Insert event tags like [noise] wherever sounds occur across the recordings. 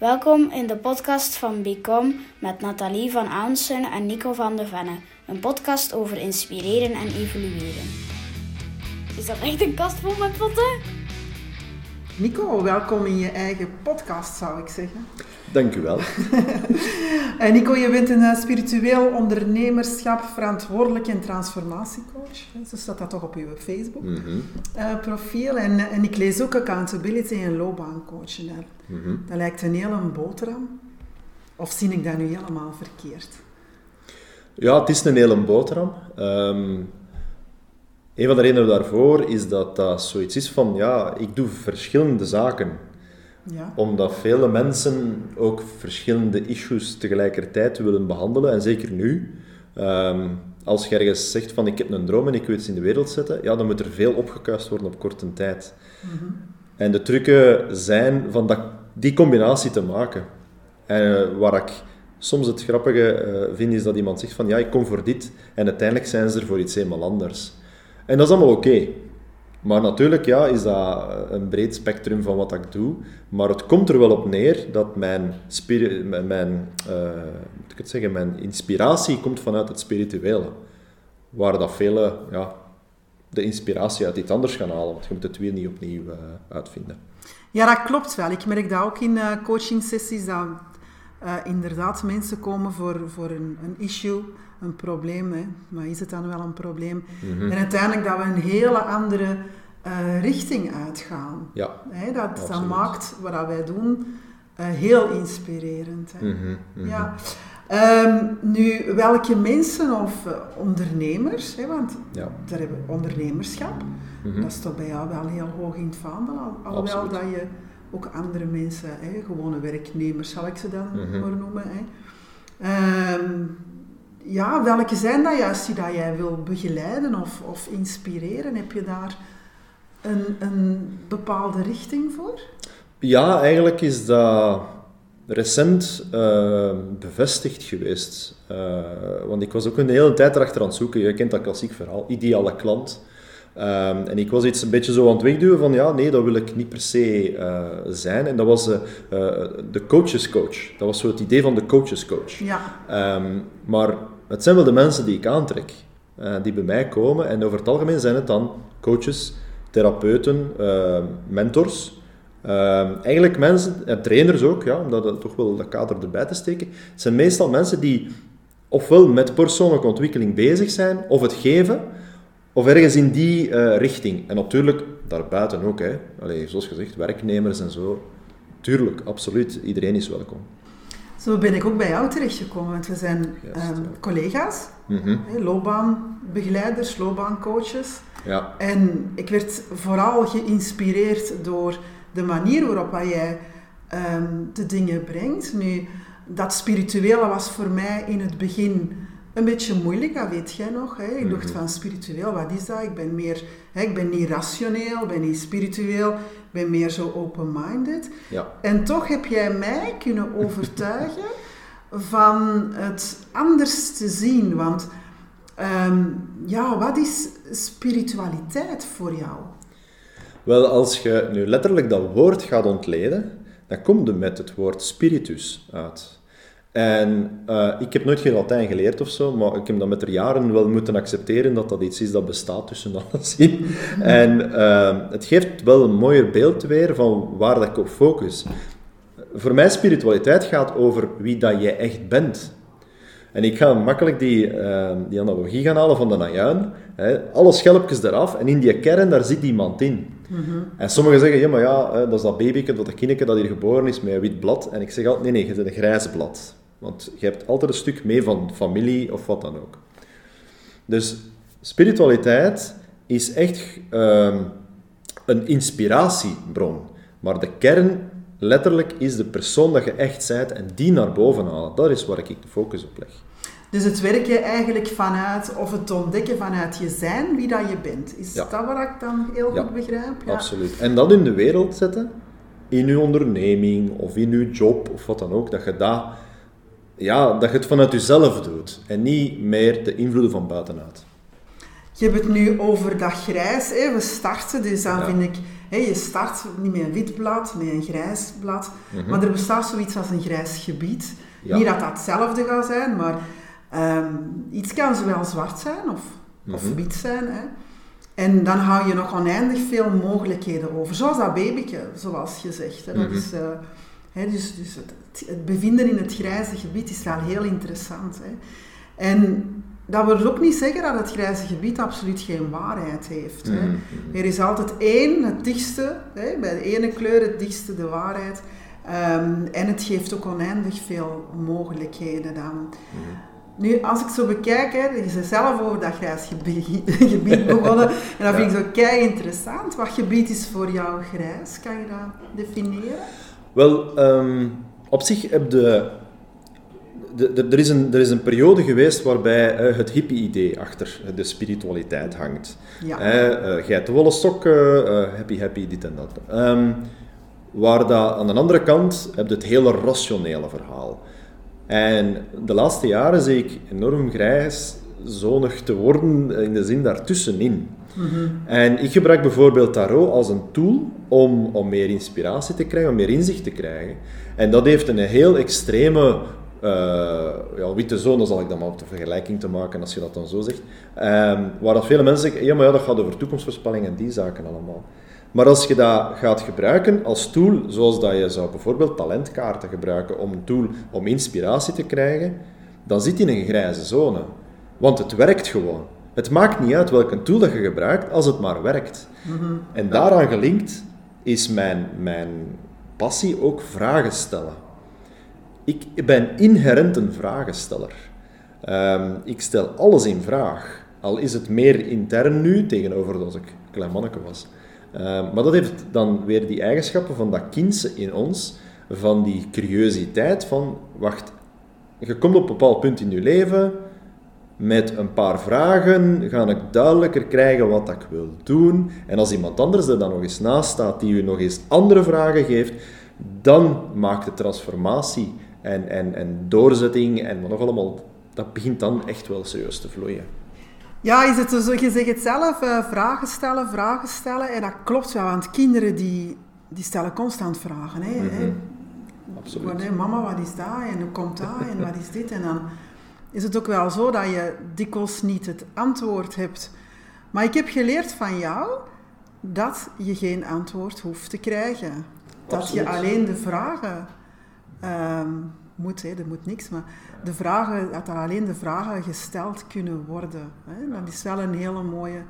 Welkom in de podcast van Become met Nathalie van Aansen en Nico van de Venne. Een podcast over inspireren en evolueren. Is dat echt een kast vol met potten? Nico, welkom in je eigen podcast, zou ik zeggen. Dank u wel. [laughs] En Nico, je bent een eh, spiritueel ondernemerschap, verantwoordelijk en transformatiecoach. Zo staat dat toch op je Facebook-profiel. en, eh, en ik lees ook accountability en loopbaancoach. Dat, Mhm. dat lijkt een hele boterham. Of zie ik dat nu helemaal verkeerd? Ja, het is een hele boterham. Ehm, een van de redenen daarvoor is dat dat zoiets is van, ja, ik doe verschillende zaken. Ja. Omdat vele mensen ook verschillende issues tegelijkertijd willen behandelen. En zeker nu, ehm, als je ergens zegt van, ik heb een droom en ik wil iets in de wereld zetten, ja, dan moet er veel opgekuist worden op korte tijd. En de trucken zijn van dat, die combinatie te maken. En eh, waar ik soms het grappige eh, vind, is dat iemand zegt van ja, ik kom voor dit. En uiteindelijk zijn ze er voor iets helemaal anders. En dat is allemaal oké. Maar natuurlijk ja, is dat een breed spectrum van wat ik doe. Maar het komt er wel op neer dat mijn, mijn, eh, moet ik het zeggen, mijn inspiratie komt vanuit het spirituele. Waar dat velen ja, de inspiratie uit iets anders gaan halen. Want je moet het weer niet opnieuw eh, uitvinden. Ja, dat klopt wel. Ik merk dat ook in eh coaching sessies, dat inderdaad mensen komen voor, voor een, een issue, een probleem. Hè. Maar is het dan wel een probleem? En uiteindelijk dat we een hele andere eh, richting uitgaan. Ja. Hè, dat, maakt wat wij doen eh, heel inspirerend. Hè. Mhm, mhm. Ja. Ehm, nu, welke mensen of eh, ondernemers, hè, want Ja. daar hebben we ondernemerschap, Mhm. dat is toch bij jou wel heel hoog in het vaandel, al- alhoewel Absoluut. dat je ook andere mensen, hè, gewone werknemers zal ik ze dan Mhm. maar noemen. Hè. Ehm, ja, welke zijn dat juist die dat jij wil begeleiden of, of inspireren? Heb je daar een, een bepaalde richting voor? Ja, eigenlijk is dat recent eh, bevestigd geweest. Eh, want ik was ook een hele tijd erachter aan het zoeken. Je kent dat klassiek verhaal, ideale klant. Ehm, en ik was iets een beetje zo aan het wegduwen van ja, nee, dat wil ik niet per se eh, zijn. En dat was de coachescoach. Dat was zo het idee van de coachescoach. Ja, Ehm, maar het zijn wel de mensen die ik aantrek, eh, die bij mij komen. En over het algemeen zijn het dan coaches, therapeuten, eh, mentors. Ehm, eigenlijk mensen, en trainers ook, ja, om dat, eh, toch wel dat kader erbij te steken. Het zijn meestal mensen die ofwel met persoonlijke ontwikkeling bezig zijn, of het geven, of ergens in die eh, richting. En natuurlijk daarbuiten ook, hè. Zoals gezegd, werknemers en zo. Tuurlijk, absoluut, iedereen is welkom. Zo ben ik ook bij jou terechtgekomen, want we zijn ehm, collega's, Mhm, hè, loopbaanbegeleiders, loopbaancoaches. Ja. En ik werd vooral geïnspireerd door de manier waarop jij ehm, de dingen brengt. Nu, dat spirituele was voor mij in het begin een beetje moeilijk, dat weet jij nog. Hè? Ik dacht Mhm. van spiritueel, wat is dat? Ik ben, meer, hè, ik ben niet rationeel, ik ben niet spiritueel, ik ben meer zo open-minded. Ja. En toch heb jij mij kunnen [laughs] overtuigen van het anders te zien. Want ehm, ja, wat is spiritualiteit voor jou? Wel, als je nu letterlijk dat woord gaat ontleden, dan komt er met het woord spiritus uit. En eh, ik heb nooit geen Latijn geleerd of zo, maar ik heb dat met de jaren wel moeten accepteren dat dat iets is dat bestaat tussen [laughs] alles in. En eh, het geeft wel een mooier beeld weer van waar dat ik op focus. Voor mij spiritualiteit gaat over wie dat jij echt bent. En ik ga makkelijk die, eh, die analogie gaan halen van de najuin. Hè. Alle schelpjes eraf en in die kern, daar zit iemand in. En sommigen zeggen, ja, maar ja, hè, dat is dat babyke, dat kindje dat hier geboren is met een wit blad. En ik zeg altijd, nee, nee, je bent een grijs blad. Want je hebt altijd een stuk mee van familie of wat dan ook. Dus spiritualiteit is echt ehm, een inspiratiebron. Maar de kern, letterlijk, is de persoon dat je echt bent en die naar boven halen. Dat is waar ik de focus op leg. Dus het werken eigenlijk vanuit, of het ontdekken vanuit je zijn, wie dat je bent. Is Ja. dat wat ik dan heel Ja, goed begrijp? Ja. Absoluut. En dat in de wereld zetten, in je onderneming of in je job of wat dan ook, dat je, dat, ja, dat je het vanuit jezelf doet en niet meer de invloeden van buitenuit. Je hebt het nu over dat grijs. Hè. We starten, dus dan Ja. vind ik je start niet met een wit blad, met een grijs blad, maar er bestaat zoiets als een grijs gebied. Niet dat dat hetzelfde gaat zijn, maar ehm, iets kan zowel zwart zijn of, of wit zijn. Hè. En dan hou je nog oneindig veel mogelijkheden over. Zoals dat babyke, zoals je zegt. Hè. Dat is, dus dus het, het, bevinden in het grijze gebied is wel heel interessant. En dat wil ook niet zeggen dat het grijze gebied absoluut geen waarheid heeft. Hè. Mhm. Er is altijd één, het dichtste, hè, bij de ene kleur het dichtste de waarheid. Ehm, en het geeft ook oneindig veel mogelijkheden dan. Mhm. Nu, als ik zo bekijk, hè, je bent zelf over dat grijs [laughs] gebied, begonnen. En dat vind ik zo kei interessant. Wat gebied is voor jou grijs? Kan je dat definiëren? Wel, ehm, op zich heb de er, is een, er is een periode geweest waarbij uh, het hippie-idee achter de spiritualiteit hangt. Ja. Uh, geitenwolle stokken, uh, happy, happy, dit en dat. Um, waar dat, aan de andere kant heb je het hele rationele verhaal. En de laatste jaren zie ik enorm grijszonig te worden in de zin daartussenin. Mm En ik gebruik bijvoorbeeld tarot als een tool om, om meer inspiratie te krijgen, om meer inzicht te krijgen. En dat heeft een heel extreme uh, ja, witte zone zal ik dan maar op de vergelijking te maken als je dat dan zo zegt. Um, waar dat vele mensen zeggen, ja maar ja, dat gaat over toekomstvoorspelling en die zaken allemaal. Maar als je dat gaat gebruiken als tool, zoals dat je zou bijvoorbeeld talentkaarten gebruiken om een tool om inspiratie te krijgen, dan zit je in een grijze zone. Want het werkt gewoon. Het maakt niet uit welke tool dat je gebruikt, als het maar werkt. Mhm. En daaraan gelinkt is mijn, mijn passie ook vragen stellen. Ik ben inherent een vragensteller. Um, ik stel alles in vraag. Al is het meer intern nu, tegenover als ik klein manneke was. Um, maar dat heeft dan weer die eigenschappen van dat kindse in ons, van die curiositeit van, wacht, je komt op een bepaald punt in je leven, met een paar vragen ga ik duidelijker krijgen wat ik wil doen. En als iemand anders er dan nog eens naast staat, die u nog eens andere vragen geeft, dan maakt de transformatie en, en, en doorzetting en wat nog allemaal, dat begint dan echt wel serieus te vloeien. Ja, is het zo, je zegt het zelf, uh, vragen stellen, vragen stellen. En dat klopt wel, want kinderen die, die stellen constant vragen. Hè, mm Absoluut. mama, wat is dat? En hoe komt dat? En wat is dit? En dan is het ook wel zo dat je dikwijls niet het antwoord hebt. Maar ik heb geleerd van jou dat je geen antwoord hoeft te krijgen. Dat je alleen de vragen um, moet, hè, er moet niks, maar de vragen, dat er alleen de vragen gesteld kunnen worden. Hè, dat is wel een hele mooie,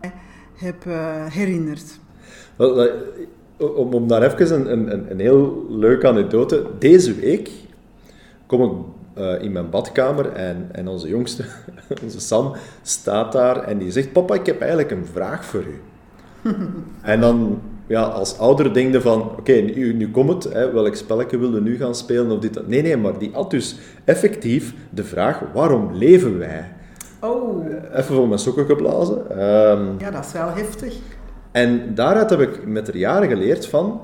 hè, heb uh, herinnerd. Wel, om, om daar even een, een, een heel leuke anekdote. Deze week kom ik uh, in mijn badkamer en, en onze jongste, [laughs] onze Sam, staat daar en die zegt: Papa, ik heb eigenlijk een vraag voor u. [laughs] en dan ja, als ouder denk je van, oké, nu, nu komt het, hè, welk spelletje wilde nu gaan spelen of dit, Nee, nee, maar die had dus effectief de vraag, waarom leven wij? Oh. Even voor mijn sokken geblazen. Ehm, ja, dat is wel heftig. En daaruit heb ik met de jaren geleerd van,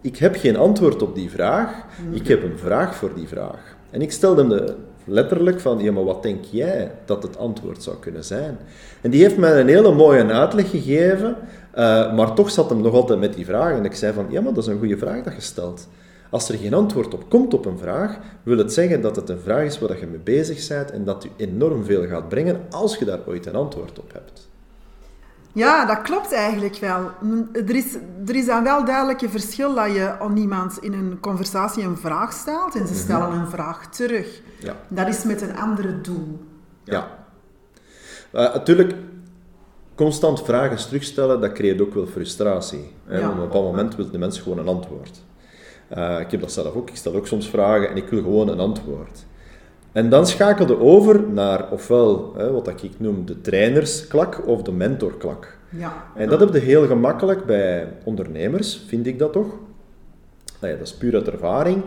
ik heb geen antwoord op die vraag, mhm. ik heb een vraag voor die vraag. En ik stelde hem de, letterlijk van, ja, maar wat denk jij dat het antwoord zou kunnen zijn? En die heeft mij een hele mooie uitleg gegeven uh, maar toch zat hem nog altijd met die vraag. En ik zei van, ja, maar dat is een goede vraag dat je stelt. Als er geen antwoord op komt op een vraag, wil het zeggen dat het een vraag is waar je mee bezig bent en dat u enorm veel gaat brengen als je daar ooit een antwoord op hebt. Ja, dat klopt eigenlijk wel. Er is, er is dan wel duidelijk een verschil dat je aan iemand in een conversatie een vraag stelt en ze mhm. stellen een vraag terug. Ja. Dat is met een andere doel. Ja. Uh, natuurlijk, constant vragen terugstellen, dat creëert ook wel frustratie. Hè? Op een bepaald moment wil de mens gewoon een antwoord. Uh, ik heb dat zelf ook. Ik stel ook soms vragen en ik wil gewoon een antwoord. En dan schakelde over naar ofwel hè, wat ik noem de trainersklak of de mentorklak. Ja. En dat heb je heel gemakkelijk bij ondernemers, vind ik dat toch? Nou ja, dat is puur uit ervaring.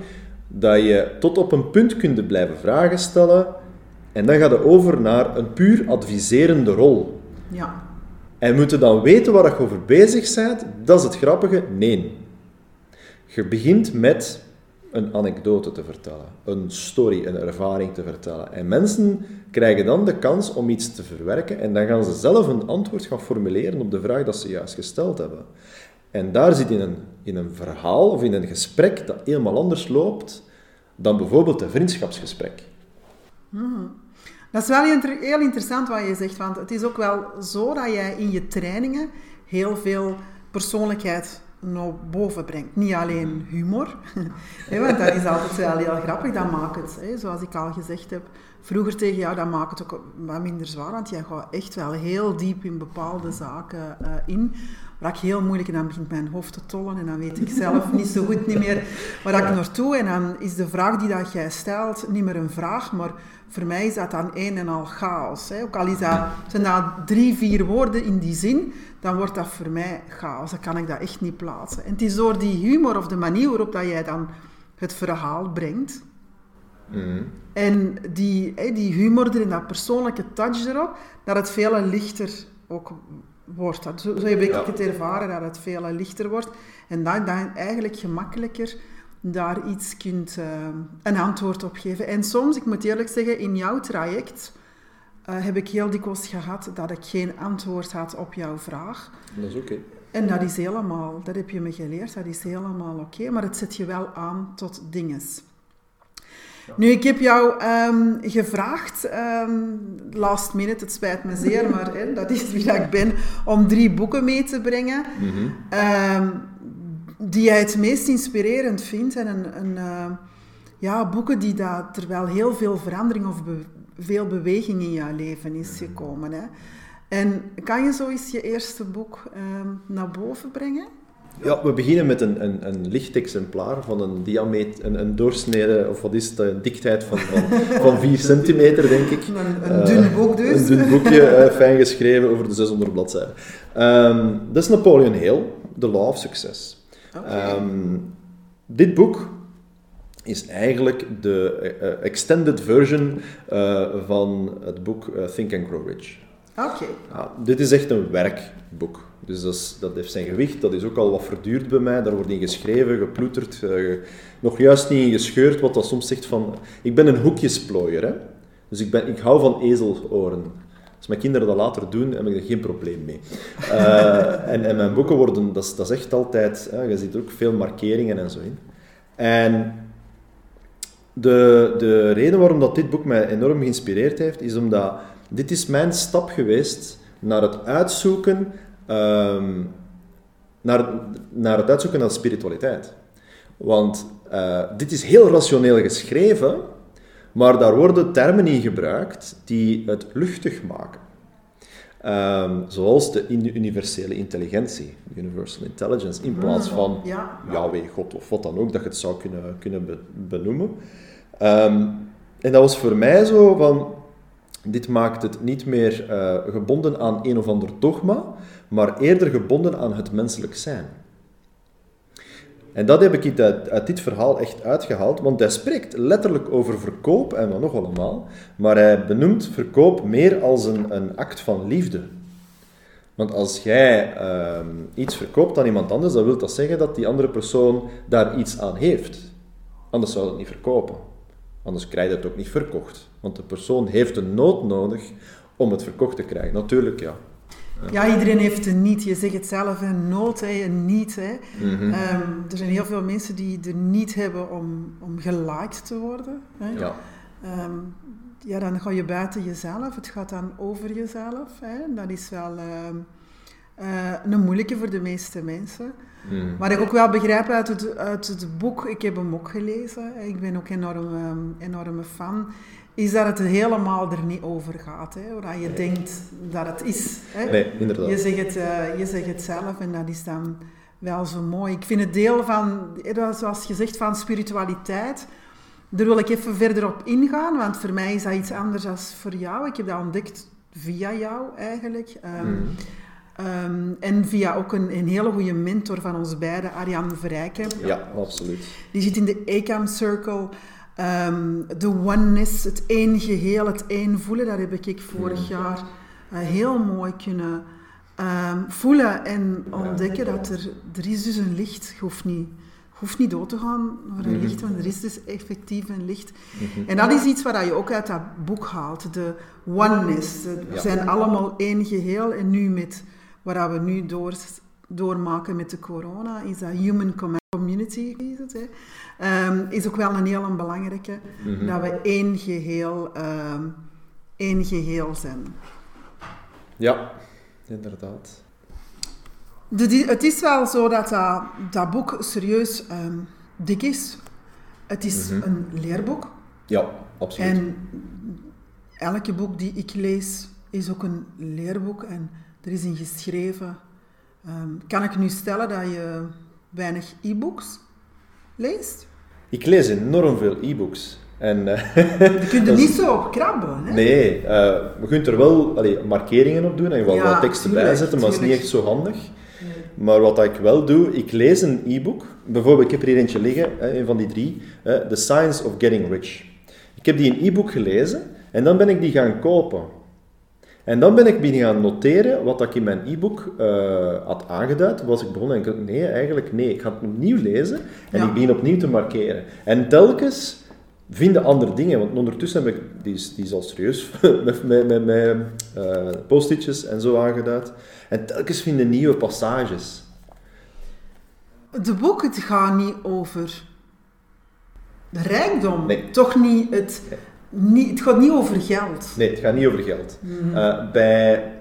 Dat je tot op een punt kunt blijven vragen stellen en dan gaat het over naar een puur adviserende rol. Ja. En moeten dan weten waar je over bezig bent? Dat is het grappige. Nee. Je begint met een anekdote te vertellen, een story, een ervaring te vertellen. En mensen krijgen dan de kans om iets te verwerken en dan gaan ze zelf een antwoord gaan formuleren op de vraag dat ze juist gesteld hebben. En daar zit in een, in een verhaal of in een gesprek dat helemaal anders loopt dan bijvoorbeeld een vriendschapsgesprek. Hmm. Dat is wel heel interessant wat je zegt, want het is ook wel zo dat jij in je trainingen heel veel persoonlijkheid naar boven brengt. Niet alleen humor, [laughs] want dat is altijd wel heel grappig, dat maakt het, zoals ik al gezegd heb, vroeger tegen jou, dat maakt het ook wat minder zwaar, want jij gaat echt wel heel diep in bepaalde zaken uh, in waar ik heel moeilijk en dan begint mijn hoofd te tollen en dan weet ik zelf niet zo goed niet meer waar ik naartoe en dan is de vraag die dat jij stelt niet meer een vraag, maar voor mij is dat dan een en al chaos. Ook al is dat, zijn dat drie, vier woorden in die zin, dan wordt dat voor mij chaos. Dan kan ik dat echt niet plaatsen. En het is door die humor of de manier waarop dat jij dan het verhaal brengt, mhm. En die, die humor erin, dat persoonlijke touch erop, dat het veel lichter ook wordt. Zo, zo heb ik het ervaren, dat het veel lichter wordt. En dat dan eigenlijk gemakkelijker daar iets kunt, uh, een antwoord op geven. En soms, ik moet eerlijk zeggen, in jouw traject uh, heb ik heel dikwijls gehad dat ik geen antwoord had op jouw vraag. Dat is oké. En dat is helemaal, dat heb je me geleerd, dat is helemaal oké, maar het zet je wel aan tot dinges. Nu, ik heb jou um, gevraagd, um, last minute, het spijt me zeer, maar hè, dat is wie dat ik ben, om drie boeken mee te brengen. Mm -hmm. die jij het meest inspirerend vindt. En een, een uh, ja, boeken die dat, er wel heel veel verandering of be veel beweging in jouw leven is gekomen. Hè. En kan je zo eens je eerste boek naar boven brengen? Ja, we beginnen met een, een, een licht exemplaar van een diameter, een, een doorsnede, of wat is het, een dichtheid van, van, van 4 [laughs] centimeter, denk ik. Een, een dun boek dus. Een dun boekje, uh, fijn geschreven over de 600 bladzijden. Um, dat is Napoleon Hill, The Law of Success. Okay. Um, dit boek is eigenlijk de uh, extended version uh, van het boek Think and Grow Rich. Oké. Ja, dit is echt een werkboek. Dus dat, is, dat, heeft zijn gewicht, dat is ook al wat verduurd bij mij. Daar wordt in geschreven, geploeterd, nog juist niet in gescheurd, wat dat soms zegt van... Ik ben een hoekjesplooier, hè. Dus ik, ben, ik hou van ezeloren. Als mijn kinderen dat later doen, heb ik er geen probleem mee. [laughs] En, en mijn boeken worden... Dat is, dat is echt altijd... Hè, je ziet er ook veel markeringen en zo in. En de, de reden waarom dat dit boek mij enorm geïnspireerd heeft, is omdat dit is mijn stap geweest naar het uitzoeken um, naar, naar het uitzoeken naar spiritualiteit. Want uh, dit is heel rationeel geschreven, maar daar worden termen in gebruikt die het luchtig maken. Um, zoals de universele intelligentie, universal intelligence, in plaats van ja. Yahweh, God of wat dan ook, dat je het zou kunnen, kunnen benoemen. Um, en dat was voor mij zo van, dit maakt het niet meer uh, gebonden aan een of ander dogma, maar eerder gebonden aan het menselijk zijn. En dat heb ik uit, uit dit verhaal echt uitgehaald, want hij spreekt letterlijk over verkoop en wat nog allemaal, maar hij benoemt verkoop meer als een, een act van liefde. Want als jij uh, iets verkoopt aan iemand anders, dan wil dat zeggen dat die andere persoon daar iets aan heeft. Anders zou het niet verkopen. Anders krijg je het ook niet verkocht. Want de persoon heeft een nood nodig om het verkocht te krijgen. Natuurlijk, ja. Ja, iedereen heeft een niet. Je zegt het zelf, een nood, een niet. Hè. Mm -hmm. um, er zijn heel veel mensen die er niet hebben om, om geliked te worden. Hè. Ja. Um, ja, dan ga je buiten jezelf. Het gaat dan over jezelf. Hè. Dat is wel um, uh, een moeilijke voor de meeste mensen. Mm. Maar ik ook wel begrijp uit het, uit het boek, ik heb hem ook gelezen. Ik ben ook enorm enorme fan is dat het helemaal er niet over gaat. Hè, waar je denkt dat het is. Hè. Nee, inderdaad. Je zegt, het, uh, je zegt het zelf en dat is dan wel zo mooi. Ik vind het deel van, zoals je zegt, van spiritualiteit. Daar wil ik even verder op ingaan, want voor mij is dat iets anders dan voor jou. Ik heb dat ontdekt via jou eigenlijk. Um, mm. um, en via ook een, een, hele goede mentor van ons beiden, Ariane Verrijken. Ja, absoluut. Die zit in de ECAM Circle. Um, de oneness, het één geheel, het één voelen, dat heb ik vorig jaar uh, heel mooi kunnen um, voelen en ontdekken dat er, er is dus een licht. Je hoeft niet, hoeft niet dood te gaan voor een licht, want er is dus effectief een licht. En dat is iets wat je ook uit dat boek haalt, de oneness. We zijn allemaal één geheel en nu met wat we nu door, doormaken met de corona, is dat human community, is, het, hè. Ehm, is ook wel een heel belangrijke, dat we één geheel, ehm, één geheel zijn. Ja, inderdaad. De, het is wel zo dat dat, dat boek serieus um, dik is. Het is Mhm. een leerboek. Ja, absoluut. En elke boek die ik lees is ook een leerboek. En er is in geschreven. Ehm, kan ik nu stellen dat je weinig e-books leest? Ik lees enorm veel e-books. En, eh, [laughs] Je kunt er [laughs] dat niet zo op krabben. Hè? Nee, eh, je kunt er wel allee, markeringen op doen en wel Ja, wat teksten tuurlijk, bijzetten, maar het is niet echt zo handig. Maar wat ik wel doe, ik lees een e-book. Bijvoorbeeld, ik heb er hier eentje liggen, een van die drie. hè, The Science of Getting Rich. Ik heb die in e-book gelezen en dan ben ik die gaan kopen. En dan ben ik beginnen gaan noteren wat ik in mijn e-book eh, had aangeduid. Was ik begonnen en ik dacht, nee, eigenlijk nee. Ik ga het opnieuw lezen en Ja. ik begin opnieuw te markeren. En telkens vinden andere dingen, want ondertussen heb ik, die is, die is al serieus, [laughs] met, met, met, met eh, post-itjes en zo aangeduid. En telkens vinden nieuwe passages. De boek het gaat niet over de rijkdom. Nee. Toch niet het, niet, het gaat niet over geld. Nee, het gaat niet over geld. Mhm. Eh, bij,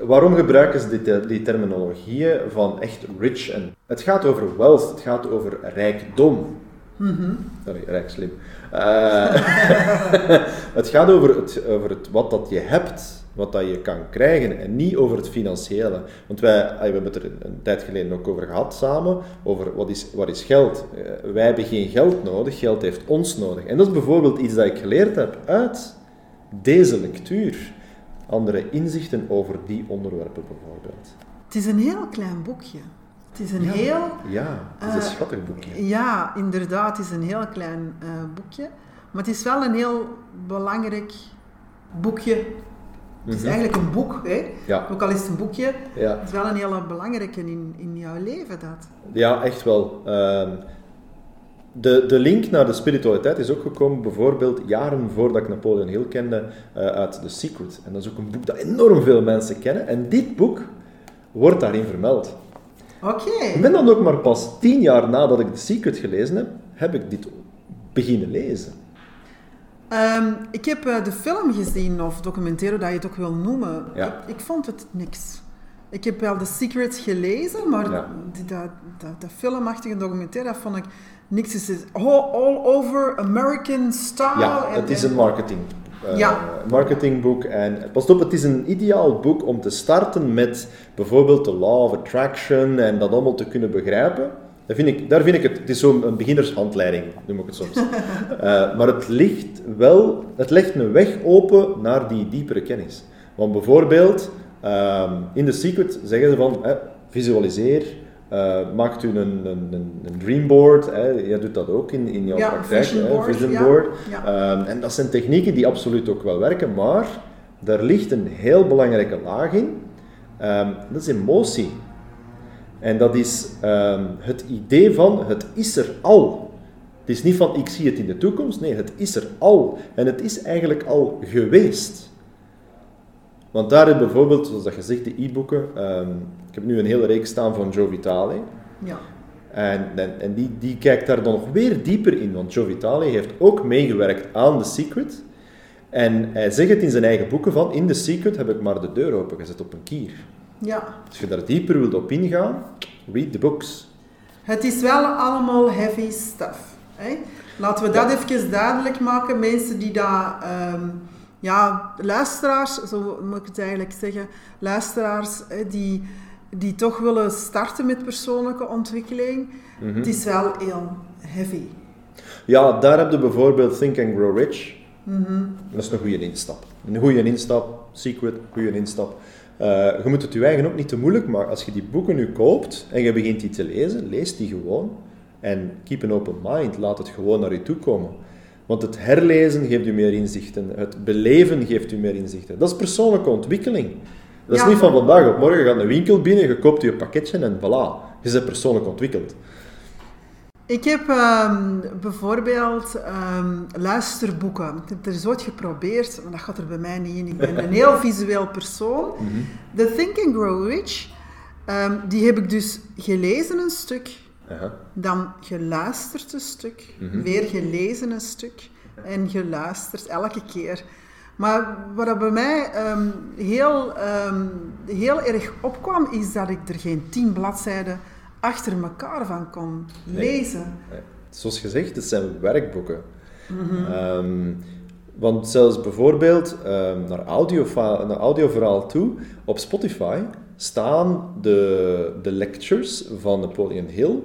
waarom gebruiken ze die, die terminologieën van echt rich en... Het gaat over wealth, het gaat over rijkdom. Mhm. Sorry, rijk slim. Eh, [laughs] het gaat over, het, over het, wat dat je hebt, wat dat je kan krijgen en niet over het financiële. Want wij, ah, we hebben het er een, tijd geleden ook over gehad samen, over wat is, wat is geld. Eh, wij hebben geen geld nodig, geld heeft ons nodig. En dat is bijvoorbeeld iets dat ik geleerd heb uit deze lectuur. Andere inzichten over die onderwerpen bijvoorbeeld. Het is een heel klein boekje. Het is een heel... Ja, het is een Eh, schattig boekje. Ja, inderdaad, het is een heel klein eh, boekje. Maar het is wel een heel belangrijk boekje. Het is Mhm. eigenlijk een boek, hè? Ja, Ook al is het een boekje, ja. het is wel een hele belangrijke in, in jouw leven, dat. Ja, echt wel. Ehm, de, de link naar de spiritualiteit is ook gekomen, bijvoorbeeld jaren voordat ik Napoleon Hill kende, eh, uit The Secret. En dat is ook een boek dat enorm veel mensen kennen. En dit boek wordt daarin vermeld. Oké. Ik ben dan ook maar pas tien jaar nadat ik The Secret gelezen heb, heb ik dit beginnen lezen. Ehm, ik heb eh, de film gezien, of documentaire, dat je het ook wil noemen. Ja. Ik, ik vond het niks. Ik heb wel The Secret gelezen, maar Ja. die, dat, dat, dat filmachtige documentaire, dat vond ik niks. Het is all, all over American style. Ja, het is en- een marketing. eh, Ja. marketingboek. En pas op, het is een ideaal boek om te starten met bijvoorbeeld de Law of Attraction en dat allemaal te kunnen begrijpen. Daar vind ik, daar vind ik het, het is zo'n beginnershandleiding, noem ik het soms. [laughs] Eh, maar het ligt wel, het legt een weg open naar die diepere kennis. Want bijvoorbeeld, ehm, in The Secret zeggen ze van, eh, visualiseer, eh, maakt u een, een, een, een dreamboard, hè, jij doet dat ook in, in jouw Ja, praktijk, vision hè, board, vision ja. board. Ja. Ehm, en dat zijn technieken die absoluut ook wel werken, maar daar ligt een heel belangrijke laag in. Ehm, dat is emotie. En dat is ehm, het idee van het is er al. Het is niet van ik zie het in de toekomst, nee, het is er al. En het is eigenlijk al geweest. Want daar heb bijvoorbeeld, zoals dat gezegd, de e-boeken. ehm, ik heb nu een hele reeks staan van Joe Vitale. Ja. En, en, en die, die kijkt daar dan nog weer dieper in, want Joe Vitale heeft ook meegewerkt aan The Secret. En hij zegt het in zijn eigen boeken van, in The Secret heb ik maar de deur opengezet op een kier. Ja. Als je daar dieper wilt op ingaan, read the books. Het is wel allemaal heavy stuff. Hè? Laten we dat even duidelijk maken. Mensen die daar, ehm, ja, luisteraars, zo moet ik het eigenlijk zeggen, luisteraars die, die toch willen starten met persoonlijke ontwikkeling. Mhm. Het is wel heel heavy. Ja, daar heb je bijvoorbeeld Think and Grow Rich. Mhm. Dat is een goede instap. Een goede instap, Secret, goede instap. Eh, je moet het je eigen ook niet te moeilijk maken. Als je die boeken nu koopt en je begint die te lezen, lees die gewoon. En keep an open mind, laat het gewoon naar je toe komen. Want het herlezen geeft u meer inzichten, het beleven geeft u meer inzichten. Dat is persoonlijke ontwikkeling. Dat is Ja. niet van vandaag op morgen, je gaat een winkel binnen, je koopt je pakketje en voilà, je bent persoonlijk ontwikkeld. Ik heb um, bijvoorbeeld um, luisterboeken. Ik heb er eens ooit geprobeerd, maar dat gaat er bij mij niet in. Ik ben een heel [laughs] visueel persoon. Mm -hmm. The Think and Grow Rich, um, die heb ik dus gelezen een stuk, uh -huh. dan geluisterd een stuk, mm -hmm. weer gelezen een stuk en geluisterd elke keer. Maar wat bij mij heel, heel erg opkwam, is dat ik er geen tien bladzijden achter elkaar van kon lezen. Nee. Zoals gezegd, het zijn werkboeken. Mm -hmm. want zelfs bijvoorbeeld um, naar, audio, naar audioverhaal toe, op Spotify staan de, de lectures van Napoleon Hill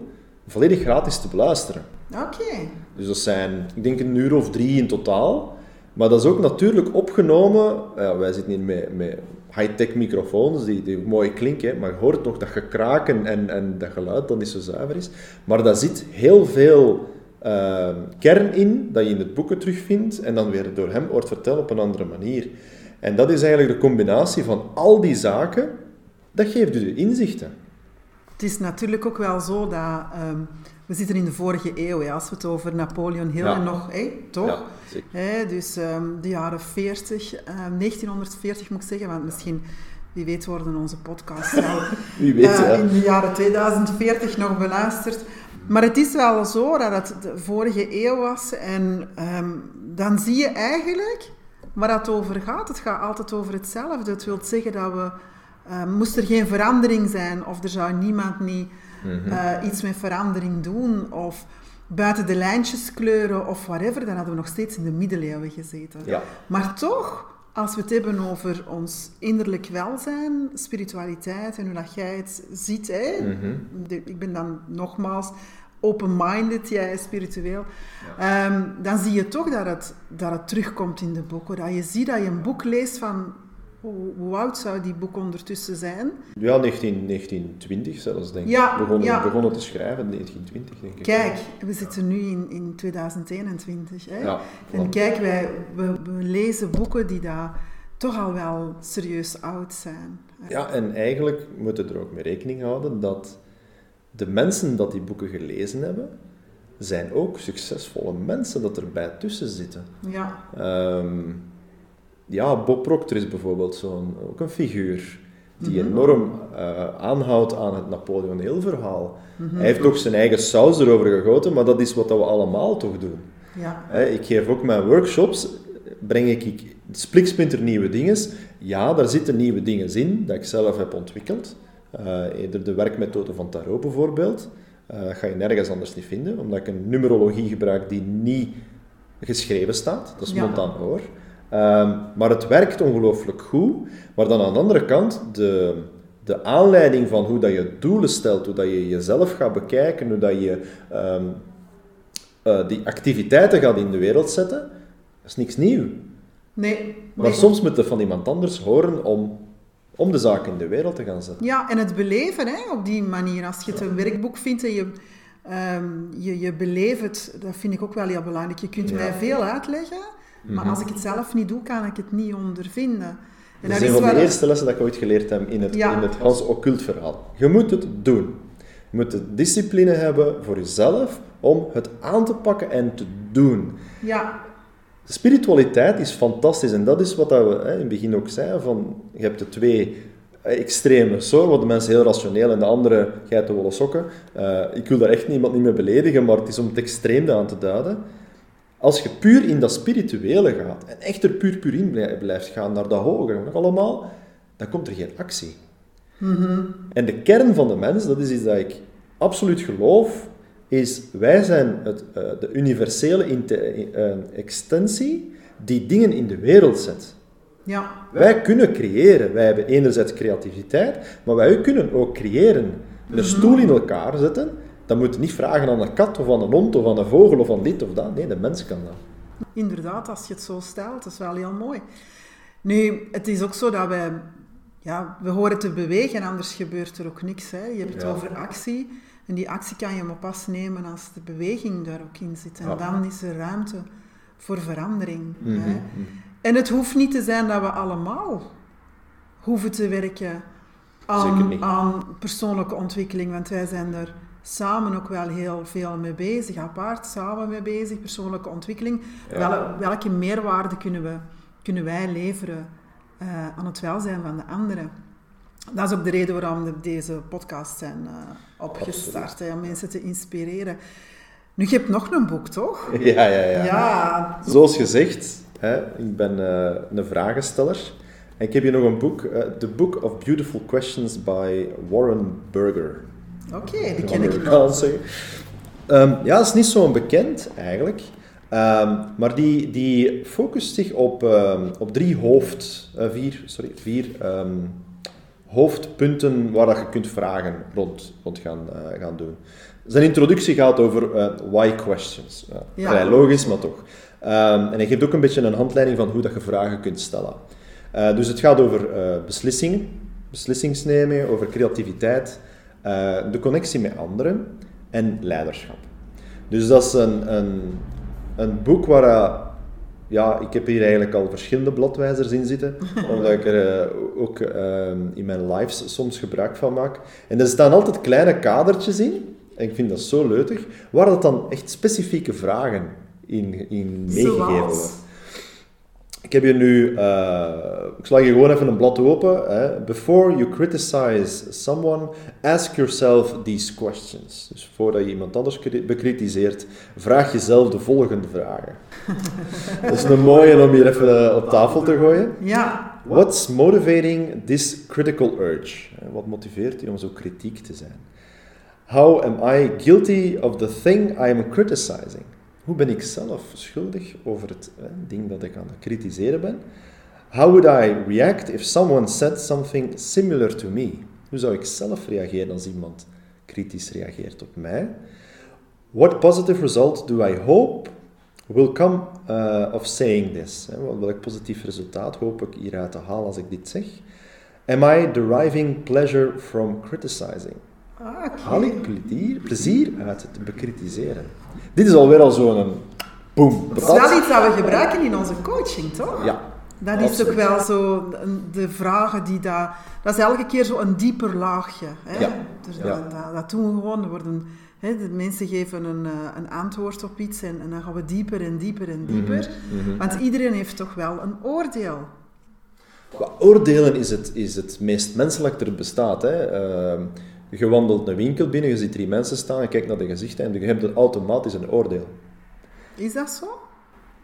volledig gratis te beluisteren. Oké. Dus dat zijn, ik denk een uur of drie in totaal. Maar dat is ook natuurlijk opgenomen. Ja, wij zitten hier met, met high-tech microfoons die, die mooi klinken, maar je hoort nog dat gekraken en, en dat geluid dat niet zo zuiver is. Maar daar zit heel veel uh, kern in dat je in het boeken terugvindt en dan weer door hem wordt verteld op een andere manier. En dat is eigenlijk de combinatie van al die zaken, dat geeft u de inzichten. Het is natuurlijk ook wel zo dat... Um, we zitten in de vorige eeuw, ja, als we het over Napoleon Hill ja. en nog, hé, toch? Ja, dus um, de jaren 40, um, 1940 moet ik zeggen, want misschien, wie weet worden onze podcasts wel [laughs] wie weet, uh, ja. in de jaren 2040 nog beluisterd. Maar het is wel zo dat het de vorige eeuw was en um, dan zie je eigenlijk waar het over gaat. Het gaat altijd over hetzelfde. Het wil zeggen dat we, uh, moest er geen verandering zijn of er zou niemand niet mm -hmm. uh, iets met verandering doen of buiten de lijntjes kleuren of whatever, dan hadden we nog steeds in de middeleeuwen gezeten. Ja. Maar toch, als we het hebben over ons innerlijk welzijn, spiritualiteit en hoe dat jij het ziet, hè, mm -hmm. de, ik ben dan nogmaals open-minded, jij is spiritueel, ja. um, dan zie je toch dat het, dat het terugkomt in de boeken. Dat je ziet dat je een boek leest van hoe, hoe, oud zou die boek ondertussen zijn? Ja, 19, 1920 zelfs, denk ik. Ja, begonnen, ja. begonnen te schrijven in 1920, denk ik. Kijk, we zitten nu in, in 2021. Hè? Ja, en kijk, wij, we, we, lezen boeken die daar toch al wel serieus oud zijn. Ja, en eigenlijk moeten we er ook mee rekening houden dat de mensen dat die boeken gelezen hebben, zijn ook succesvolle mensen dat erbij tussen zitten. Ja. Um, ja, Bob Proctor is bijvoorbeeld zo'n, ook een figuur die -hmm. enorm uh, aanhoudt aan het Napoleon verhaal. Mm -hmm. Hij heeft ook zijn eigen saus erover gegoten, maar dat is wat we allemaal toch doen. Ja. He, ik geef ook mijn workshops, breng ik spliksplinter nieuwe dingen. Ja, daar zitten nieuwe dingen in, dat ik zelf heb ontwikkeld. Uh, eerder de werkmethode van Tarot bijvoorbeeld. Uh, ga je nergens anders niet vinden, omdat ik een numerologie gebruik die niet geschreven staat. Dat is Ja. montaan hoor. Um, maar het werkt ongelooflijk goed. Maar dan aan de andere kant, de, de aanleiding van hoe dat je doelen stelt, hoe dat je jezelf gaat bekijken, hoe dat je um, uh, die activiteiten gaat in de wereld zetten, dat is niks nieuw. Nee. Maar nee. soms moet je van iemand anders horen om, om de zaak in de wereld te gaan zetten. Ja, en het beleven hè, op die manier. Als je het een werkboek vindt en je, um, je, je beleeft het, dat vind ik ook wel heel belangrijk. Je kunt Ja. mij veel uitleggen, maar Mhm. als ik het zelf niet doe, kan ik het niet ondervinden. En Dat is een van de eerste lessen dat ik ooit geleerd heb in het, Ja. in het Hans occult verhaal. Je moet het doen. Je moet de discipline hebben voor jezelf om het aan te pakken en te doen. Ja, spiritualiteit is fantastisch en dat is wat dat we hè, in het begin ook zeiden, van je hebt de twee eh, extreme wat de mensen heel rationeel en de andere geitenwolle sokken. Eh, ik wil daar echt niemand niet mee beledigen, maar het is om het extreem aan te duiden. Als je puur in dat spirituele gaat en echt er puur puur in blij- blijft gaan, naar dat hogere nog allemaal, dan komt er geen actie. En de kern van de mens, dat is iets dat ik absoluut geloof, is wij zijn het, eh, de universele inte- eh, extensie die dingen in de wereld zet. ja, Wij kunnen creëren. Wij hebben enerzijds creativiteit, maar wij kunnen ook creëren. Een stoel in elkaar zetten, dan moet je niet vragen aan een kat of aan een hond of aan een vogel of aan dit of dat. Nee, de mens kan dat. inderdaad, als je het zo stelt, dat is wel heel mooi. Nu, het is ook zo dat wij, ja, we horen te bewegen, anders gebeurt er ook niks. Hè. Je hebt het Ja. over actie, en die actie kan je maar pas nemen als de beweging daar ook in zit. En Ja. dan is er ruimte voor verandering. Mhm, Hè. mhm. En het hoeft niet te zijn dat we allemaal hoeven te werken aan persoonlijke ontwikkeling, want wij zijn er samen ook wel heel veel mee bezig, apart samen mee bezig, persoonlijke ontwikkeling. Wel, welke meerwaarde kunnen, we, kunnen wij leveren uh, aan het welzijn van de anderen? Dat is ook de reden waarom we deze podcast zijn uh, opgestart, hè, om mensen te inspireren. Nu, je hebt nog een boek, toch? [laughs] Ja, ja, ja. ja. Zoals gezegd, hè, ik ben uh, een vragensteller. En ik heb hier nog een boek, The Book of Beautiful Questions by Warren Burger. Oké, okay, die ken ik nog. Um, ja, dat is niet zo bekend eigenlijk. Um, maar die, die focust zich op, um, op drie hoofd... Uh, vier, sorry, vier hoofdpunten waar dat je kunt vragen rond, rond gaan, uh, gaan doen. Zijn introductie gaat over uh, why questions. Ja. Vrij logisch, maar toch. En hij geeft ook een beetje een handleiding van hoe dat je vragen kunt stellen. Dus het gaat over beslissingen, beslissingsnemen, over creativiteit, de connectie met anderen en leiderschap. Dus dat is een, een, een boek waar ja, ik heb hier eigenlijk al verschillende bladwijzers in zitten, [laughs] omdat ik er ook in mijn lives soms gebruik van maak. En er staan altijd kleine kadertjes in, en ik vind dat zo leutig, waar dat dan echt specifieke vragen in, in meegegeven worden. Ik heb hier nu, uh, ik sla je gewoon even een blad open. Hè. Before you criticize someone, ask yourself these questions. Dus voordat je iemand anders bekritiseert, vraag jezelf de volgende vragen. [laughs] dat is een mooie om hier even eh, op tafel te gooien. Ja. What's motivating this critical urge? Wat motiveert je om zo kritiek te zijn? How am I guilty of the thing I am criticizing? Hoe ben ik zelf schuldig over het eh, ding dat ik aan het kritiseren ben? How would I react if someone said something similar to me? Hoe zou ik zelf reageren als iemand kritisch reageert op mij? What positive result do I hope will come uh, of saying this? Welk positief resultaat hoop ik hieruit te halen als ik dit zeg? Am I deriving pleasure from criticizing? Ah, Haal ik plezier, plezier uit het bekritiseren? Dit is alweer al zo'n boom. Dat is wel iets dat we gebruiken in onze coaching, toch? Ja. Dat is ook wel zo de vragen die daar... Dat is elke keer zo een dieper laagje. Hè? Ja. Dus dat, dat, dat, doen we gewoon. Worden, hè, de mensen geven een, eh, een antwoord op iets en, en dan gaan we dieper en dieper en dieper. Mm -hmm. Want iedereen heeft toch wel een oordeel. Qua oordelen is het, is het meest menselijk er bestaat. Hè? Uh, je wandelt een winkel binnen, je ziet drie mensen staan, je kijkt naar de gezichten en je hebt automatisch een oordeel. Is dat zo?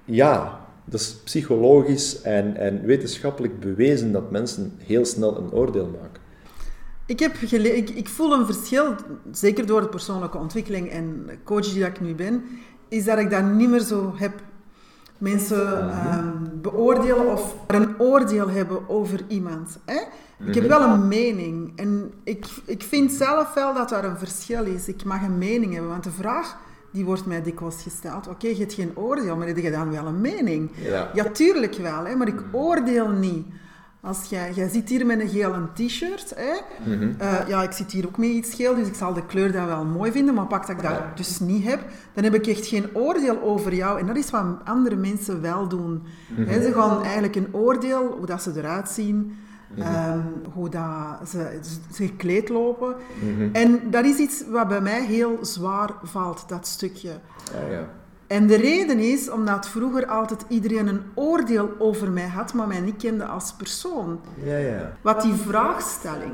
Ja, dat is psychologisch en, en wetenschappelijk bewezen dat mensen heel snel een oordeel maken. Ik, heb ik, ik voel een verschil, zeker door de persoonlijke ontwikkeling en coach die ik nu ben, is dat ik dat niet meer zo heb. Mensen um, beoordelen of een oordeel hebben over iemand. Hè? Ik heb wel een mening. En ik, ik vind zelf wel dat er een verschil is. Ik mag een mening hebben, want de vraag die wordt mij dikwijls gesteld. Oké, je hebt geen oordeel, maar heb je dan wel een mening? Ja, ja tuurlijk wel, hè, maar ik oordeel niet. Als jij, jij zit hier met een gele t-shirt, hè? Mm -hmm. uh, ja, ik zit hier ook met iets geel, dus ik zal de kleur dan wel mooi vinden, maar pak dat ik dat dus niet heb, dan heb ik echt geen oordeel over jou. En dat is wat andere mensen wel doen. Mm -hmm. Ze gaan eigenlijk een oordeel, hoe dat ze eruit zien, Um, hoe dat ze, ze gekleed lopen. Mhm. En dat is iets wat bij mij heel zwaar valt, dat stukje. Ja, ja. En de reden is omdat vroeger altijd iedereen een oordeel over mij had, maar mij niet kende als persoon. Ja, ja. Wat die vraagstelling.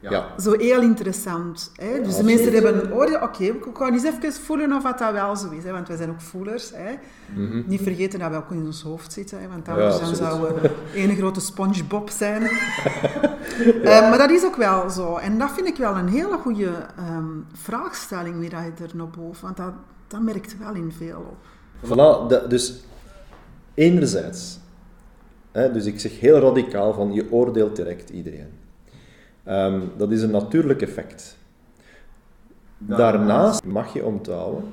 Ja. Zo heel interessant. Hè? Dus de mensen hebben een oordeel. Oké, okay, we gaan eens even voelen of dat wel zo is. Hè? Want wij zijn ook voelers. Hè? Mm -hmm. Niet vergeten dat we ook in ons hoofd zitten. Hè? Want anders ja, dan zouden we [laughs] een grote spongebob zijn. ja. [laughs] uh, maar dat is ook wel zo. En dat vind ik wel een hele goede um, vraagstelling weer je er naar boven. Want dat, dat merkt wel in veel op. Voilà, de, dus enerzijds. Hè, dus ik zeg heel radicaal van je oordeelt direct iedereen. Um, dat is een natuurlijk effect. Daarnaast mag je onthouden,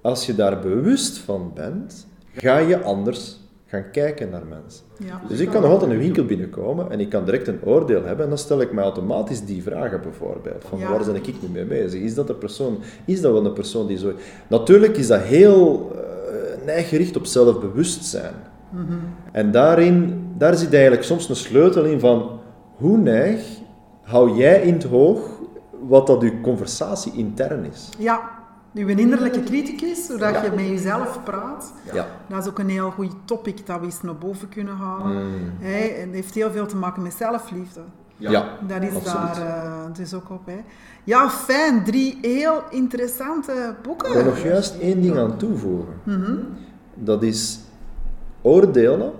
als je daar bewust van bent, ga je anders gaan kijken naar mensen. Ja, dus ik kan nog altijd een winkel binnenkomen en ik kan direct een oordeel hebben en dan stel ik mij automatisch die vragen bijvoorbeeld. Van Ja. waar ben ik nu mee bezig? Is dat, de persoon, is dat wel een persoon die zo... Natuurlijk is dat heel uh, neigericht op zelfbewustzijn. En daarin, daar zit eigenlijk soms een sleutel in van hoe neig hou jij in het hoog wat dat uw conversatie intern is. Ja, uw innerlijke criticus, zodat je met jezelf praat. Ja. Dat is ook een heel goed topic dat we eens naar boven kunnen halen. Mm. Hè, en het heeft heel veel te maken met zelfliefde. Ja, Dat is absoluut. daar eh, dus ook op. Hè. Ja, fijn. Drie heel interessante boeken. Ik wil nog juist één ding aan toevoegen. Mhm. Dat is oordelen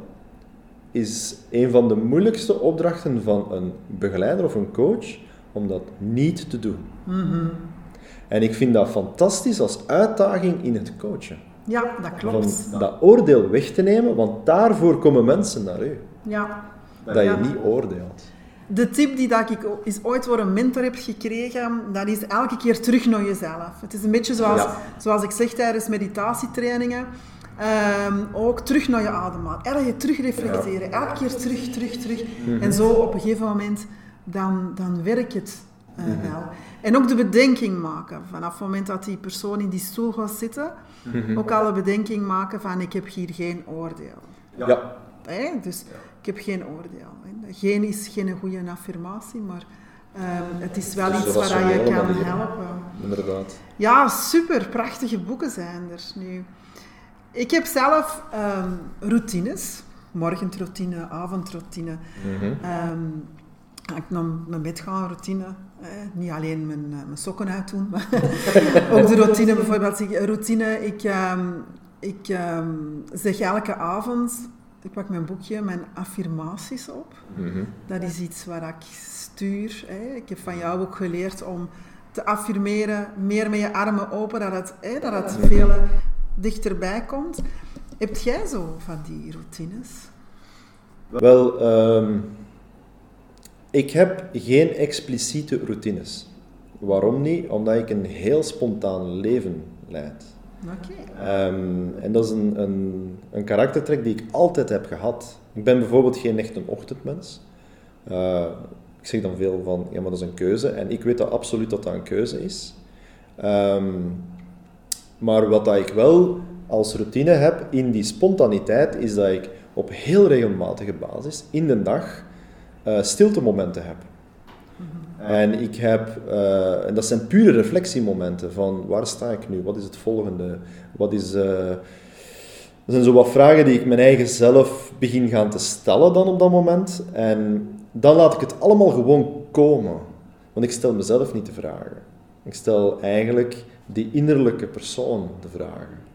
is een van de moeilijkste opdrachten van een begeleider of een coach om dat niet te doen. Mhm. En ik vind dat fantastisch als uitdaging in het coachen. Ja, dat klopt. Van dat oordeel weg te nemen, want daarvoor komen mensen naar u. Ja. Dat Ja. je niet oordeelt. De tip die dat ik is ooit door een mentor heb gekregen, dat is elke keer terug naar jezelf. Het is een beetje zoals, Ja. zoals ik zeg tijdens meditatietrainingen. ehm, ook terug naar je ademhaling. Elke keer terug reflecteren. Elke keer terug, terug, terug. Mhm. En zo op een gegeven moment, dan, dan werkt het eh, Mhm. wel. En ook de bedenking maken. Vanaf het moment dat die persoon in die stoel gaat zitten, Mhm. ook al een bedenking maken van ik heb hier geen oordeel. Ja, Hè? Dus ik heb geen oordeel. Hè. Geen is geen goede affirmatie, maar ehm, het is wel is iets waar je kan manier. helpen. inderdaad. Ja, super. Prachtige boeken zijn er nu. Ik heb zelf ehm, routines. Morgenroutine, avondroutine. Mhm. Ehm, ik naar mijn bed ga, een routine. Eh, niet alleen mijn, eh, mijn sokken uitdoen, maar [laughs] ook de routine. Bijvoorbeeld, ik- een routine. Ik, ehm, ik ehm, zeg elke avond, ik pak mijn boekje, mijn affirmaties op. Mhm. Dat is iets waar ik stuur. Hè. Ik heb van jou ook geleerd om te affirmeren, meer met je armen open, dat het, hè, dat het veel eh, dichterbij komt. Heb jij zo van die routines? Wel, ehm, ik heb geen expliciete routines. Waarom niet? Omdat ik een heel spontaan leven leid. Oké. Ehm, en dat is een, een, een karaktertrek die ik altijd heb gehad. Ik ben bijvoorbeeld geen echt een ochtendmens. Eh, ik zeg dan veel van, ja, maar dat is een keuze. En ik weet dat absoluut dat dat een keuze is. Ehm, maar wat dat ik wel als routine heb in die spontaniteit, is dat ik op heel regelmatige basis in de dag eh stiltemomenten heb. En ik heb, eh, en dat zijn pure reflectiemomenten van waar sta ik nu, wat is het volgende, wat is... eh, dat zijn zo wat vragen die ik mijn eigen zelf begin gaan te stellen dan op dat moment. En dan laat ik het allemaal gewoon komen. Want ik stel mezelf niet de vragen. Ik stel eigenlijk die innerlijke persoon de vragen.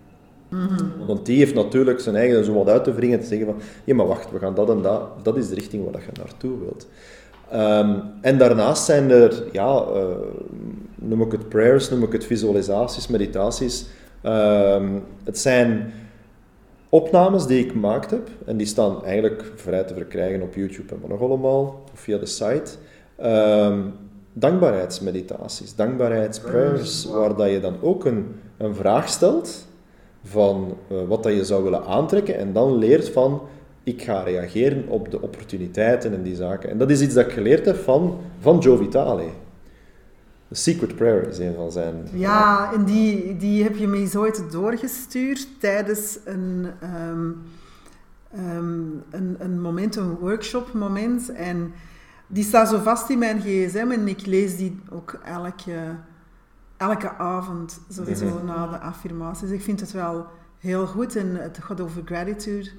Want die heeft natuurlijk zijn eigen zo wat uit te wringen en te zeggen van, ja maar wacht, we gaan dat en dat, dat is de richting waar dat je naartoe wilt. Ehm, en daarnaast zijn er, ja, eh, noem ik het prayers, noem ik het visualisaties, meditaties. Ehm, het zijn opnames die ik gemaakt heb en die staan eigenlijk vrij te verkrijgen op YouTube en wat nog allemaal, of via de site. Ehm, dankbaarheidsmeditaties, dankbaarheidsprayers, waar dat je dan ook een, een vraag stelt van eh, wat dat je zou willen aantrekken en dan leert van ik ga reageren op de opportuniteiten en die zaken. En dat is iets dat ik geleerd heb van, van Joe Vitale. The Secret Prayer is een van zijn... Ja, en die, die heb je me eens ooit doorgestuurd tijdens een, een, een moment, een workshop moment. En die staat zo vast in mijn gsm en ik lees die ook elke, elke avond, sowieso Mhm. na de affirmaties. Ik vind het wel heel goed en het gaat over gratitude.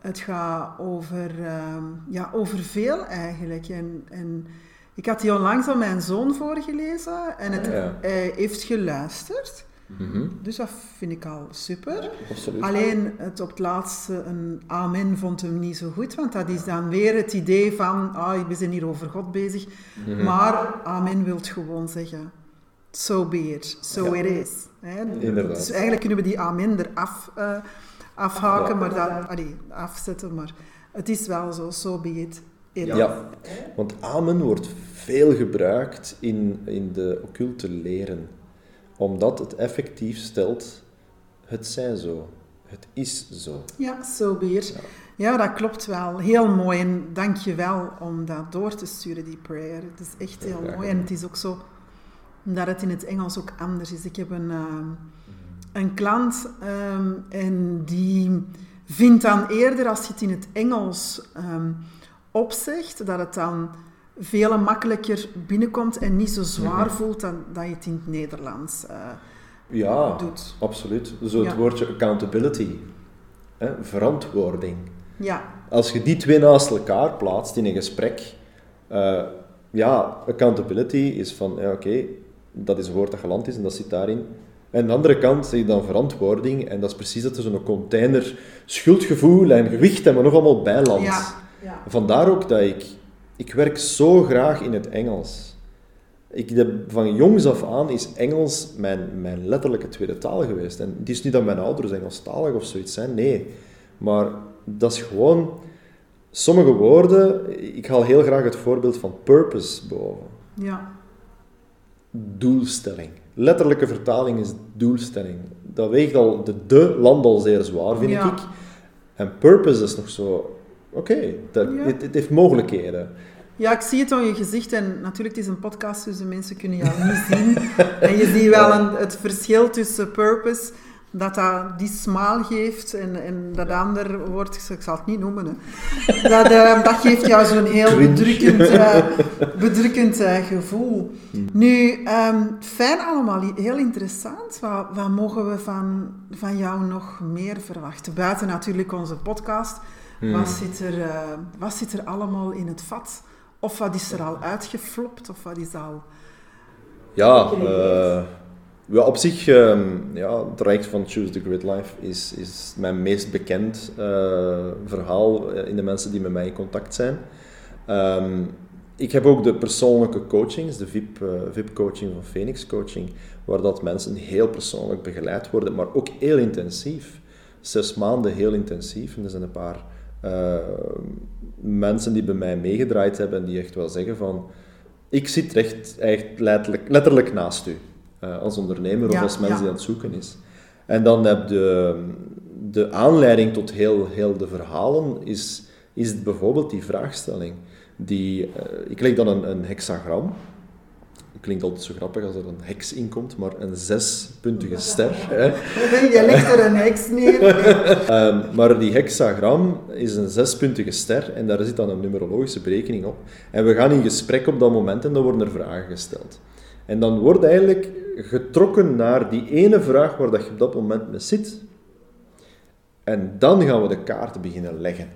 Het gaat over, ehm, ja, over veel eigenlijk. En, en ik had die onlangs aan mijn zoon voorgelezen en het, Ja. hij heeft geluisterd. Mhm, Dus dat vind ik al super. absoluut. Alleen het op het laatste, een amen, vond hem niet zo goed. Want dat is dan weer het idee van, ah, we zijn hier over God bezig. Mhm. Maar amen wil gewoon zeggen, so be it, so Ja. it is. Hè? Inderdaad. Dus eigenlijk kunnen we die amen eraf eh, afhaken, maar dan, allee, afzetten. Maar het is wel zo, so be it. it Ja. Want amen wordt veel gebruikt in, in de occulte leren, omdat het effectief stelt, het zij zo, het is zo. Ja, so be it. Ja, dat klopt wel. Heel mooi. En dank je wel om dat door te sturen, die prayer. Het is echt heel mooi. En het is ook zo dat het in het Engels ook anders is. Ik heb een, ehm, een klant ehm, en die vindt dan eerder als je het in het Engels ehm, opzegt, dat het dan veel makkelijker binnenkomt en niet zo zwaar voelt dan dat je het in het Nederlands uh, ja, doet. absoluut. Zo het woordje accountability, hè, verantwoording. Ja. Als je die twee naast elkaar plaatst in een gesprek, uh, ja, accountability is van, ja, oké, dat is een woord dat geland is en dat zit daarin. En aan de andere kant zeg je dan verantwoording en dat is precies dat er zo'n container schuldgevoel en gewicht en maar nog allemaal bijlandt. Ja. Ja. Vandaar ook dat ik, ik werk zo graag in het Engels. Ik, van jongs af aan is Engels mijn, mijn letterlijke tweede taal geweest. En het is niet dat mijn ouders Engelstalig of zoiets zijn, nee. Maar dat is gewoon... Sommige woorden... Ik haal heel graag het voorbeeld van purpose boven. Ja. Doelstelling. Letterlijke vertaling is doelstelling. Dat weegt al de, de land al zeer zwaar, vind ik. En purpose is nog zo... Oké, het, het heeft mogelijkheden. Ja, ik zie het aan je gezicht en natuurlijk het is een podcast, dus de mensen kunnen jou niet zien. [laughs] En je ziet wel een, het verschil tussen purpose, dat dat die smaal geeft en, en dat andere woord, ik zal het niet noemen, hè. Dat, uh, dat geeft jou zo'n heel bedrukkend, uh, [laughs] bedrukkend uh, gevoel. Hmm. Nu, um, fijn allemaal, heel interessant. Wat, wat mogen we van, van jou nog meer verwachten? Buiten natuurlijk onze podcast. Hmm. Wat, zit er, wat zit er allemaal in het vat? Of wat is er al uitgeflopt, of wat is al... Ja, uh, ja op zich, uh, ja, het traject van Choose the Grid Life is, is mijn meest bekend uh, verhaal in de mensen die met mij in contact zijn. Um, ik heb ook de persoonlijke coachings, de VIP, uh, VIP-coaching van Phoenix Coaching, waar dat mensen heel persoonlijk begeleid worden, maar ook heel intensief. Zes maanden heel intensief. En er zijn een paar mensen die bij mij meegedraaid hebben en die echt wel zeggen van ik zit recht, echt letterlijk, letterlijk naast u. Uh, als ondernemer of als mens die aan het zoeken is. En dan heb de, de aanleiding tot heel, heel de verhalen is, is bijvoorbeeld die vraagstelling. Die, uh, ik leg dan een, een hexagram klinkt altijd zo grappig als er een heks in komt, maar een zespuntige ster. [laughs] Hè. Je legt er een heks neer. um, [laughs] maar die hexagram is een zespuntige ster en daar zit dan een numerologische berekening op. En we gaan in gesprek op dat moment en dan worden er vragen gesteld. En dan wordt eigenlijk getrokken naar die ene vraag waar dat je op dat moment mee zit. En dan gaan we de kaarten beginnen leggen.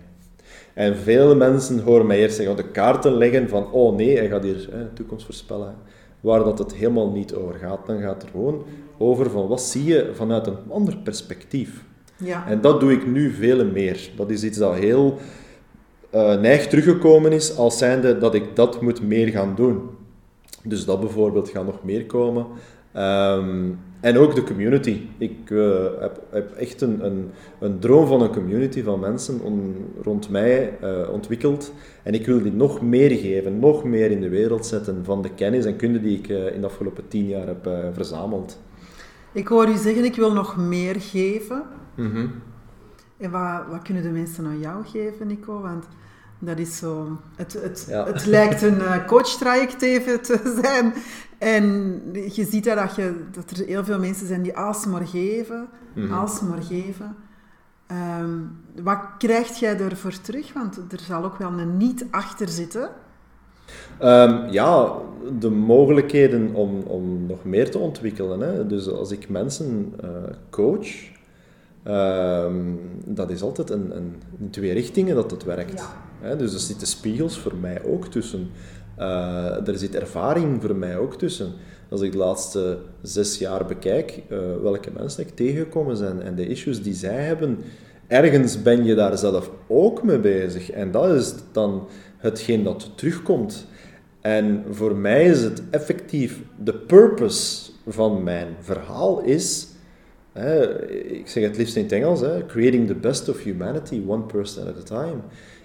En vele mensen horen mij eerst zeggen, de kaarten leggen van, oh nee, hij gaat hier hè, de toekomst voorspellen waar dat het helemaal niet over gaat. Dan gaat het gewoon over van wat zie je vanuit een ander perspectief. Ja. En dat doe ik nu veel meer. Dat is iets dat heel uh, neig teruggekomen is, als zijnde dat ik dat moet meer gaan doen. Dus dat bijvoorbeeld gaat nog meer komen. Ehm, en ook de community. Ik uh, heb, heb, echt een, een, een, droom van een community van mensen rond mij uh, ontwikkeld. En ik wil die nog meer geven, nog meer in de wereld zetten van de kennis en kunde die ik uh, in de afgelopen tien jaar heb verzameld. Ik hoor u zeggen, ik wil nog meer geven. Mm -hmm. En wat, wat kunnen de mensen aan jou geven, Nico? Want dat is zo... Het, het, ja. het lijkt een coachtraject even te [laughs] zijn. En je ziet dat, je, dat er heel veel mensen zijn die alsmaar geven, mm alsmaar geven. Um, wat krijg jij ervoor terug? Want er zal ook wel een niet achter zitten. Um, ja, de mogelijkheden om, om nog meer te ontwikkelen. Hè. Dus als ik mensen uh, coach, um, dat is altijd een, een, in twee richtingen dat het werkt. Ja. Dus er zitten spiegels voor mij ook tussen. Uh, er zit ervaring voor mij ook tussen. Als ik de laatste zes jaar bekijk, uh, welke mensen ik tegengekomen zijn en de issues die zij hebben, ergens ben je daar zelf ook mee bezig. En dat is dan hetgeen dat terugkomt. En voor mij is het effectief, de purpose van mijn verhaal is, ik zeg het liefst in het Engels, creating the best of humanity, one person at a time.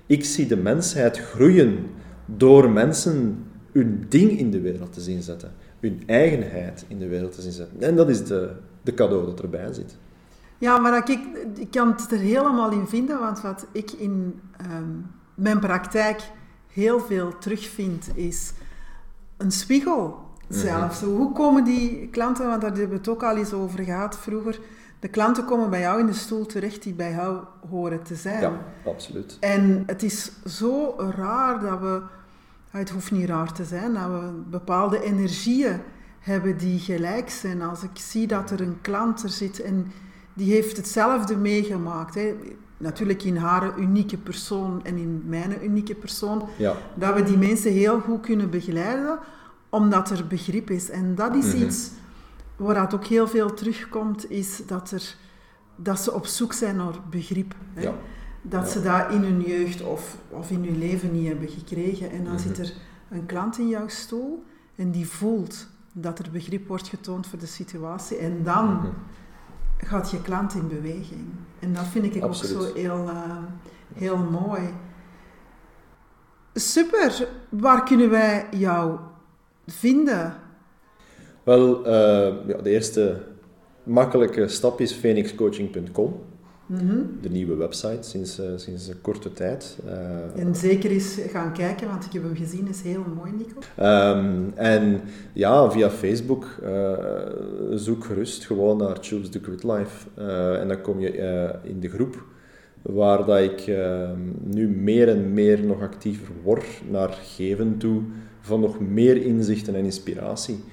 Ik zie de mensheid groeien door mensen hun ding in de wereld te zien zetten. Hun eigenheid in de wereld te zien zetten. En dat is de, de cadeau dat erbij zit. Ja, maar ik, ik kan het er helemaal in vinden, want wat ik in ehm, mijn praktijk heel veel terugvind, is een spiegel zelf. Mhm. hoe komen die klanten, want daar hebben we het ook al eens over gehad vroeger, de klanten komen bij jou in de stoel terecht die bij jou horen te zijn. Ja, absoluut. En het is zo raar dat we het hoeft niet raar te zijn dat we bepaalde energieën hebben die gelijk zijn. Als ik zie dat er een klant er zit en die heeft hetzelfde meegemaakt. Hè. Natuurlijk in haar unieke persoon en in mijn unieke persoon. Ja. Dat we die mensen heel goed kunnen begeleiden, omdat er begrip is. En dat is Mhm. iets waar het ook heel veel terugkomt, is dat, er, dat ze op zoek zijn naar begrip. Hè. Ja. Dat Ja. ze dat in hun jeugd of, of in hun leven niet hebben gekregen. En dan Mhm. zit er een klant in jouw stoel en die voelt dat er begrip wordt getoond voor de situatie. En dan Mhm. gaat je klant in beweging. En dat vind ik ook zo heel, eh, heel mooi. Super. Waar kunnen wij jou vinden? Wel, eh, ja, de eerste makkelijke stap is phoenixcoaching.com. Mhm. De nieuwe website sinds, eh, sinds een korte tijd. Eh, En zeker eens gaan kijken, want ik heb hem gezien, is heel mooi, Nico. Ehm, en ja, via Facebook zoek gerust gewoon naar Choose the Good Life. En dan kom je in de groep waar dat ik ehm, nu meer en meer nog actiever word naar geven toe van nog meer inzichten en inspiratie.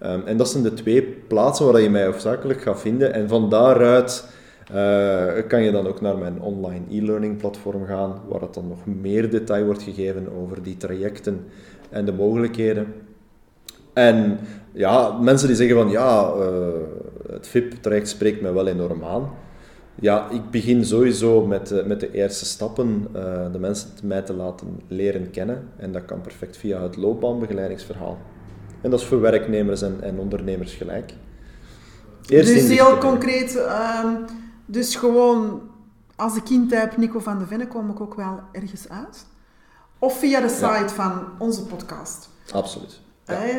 Ehm, en dat zijn de twee plaatsen waar je mij hoofdzakelijk gaat vinden. En van daaruit eh, kan je dan ook naar mijn online e-learning platform gaan, waar het dan nog meer detail wordt gegeven over die trajecten en de mogelijkheden. En ja, mensen die zeggen van ja, eh, het VIP-traject spreekt mij wel enorm aan. Ja, ik begin sowieso met, de- met de eerste stappen, eh, de mensen mij te laten leren kennen. En dat kan perfect via het loopbaanbegeleidingsverhaal. En dat is voor werknemers en, en ondernemers gelijk. Eerst dus heel concreet, ehm, dus gewoon als ik intyp Nico van de Venne, kom ik ook wel ergens uit. Of via de site van onze podcast. Absoluut. Ja. Eh,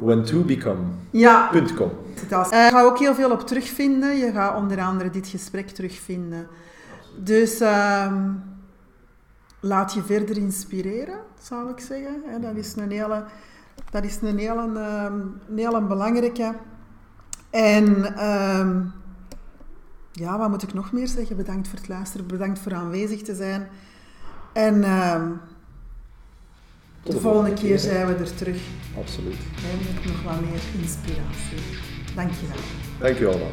When2become.com. Ja, dat is- Eh, je gaat ook heel veel op terugvinden. Je gaat onder andere dit gesprek terugvinden. Dus ehm, laat je verder inspireren, zou ik zeggen. Dat is een hele, dat is een hele, ehm, een hele belangrijke. En ehm, ja, wat moet ik nog meer zeggen? Bedankt voor het luisteren, bedankt voor aanwezig te zijn. En ehm, de, de volgende keer keer. zijn we er terug. Absoluut. En met nog wat meer inspiratie. Dank je wel.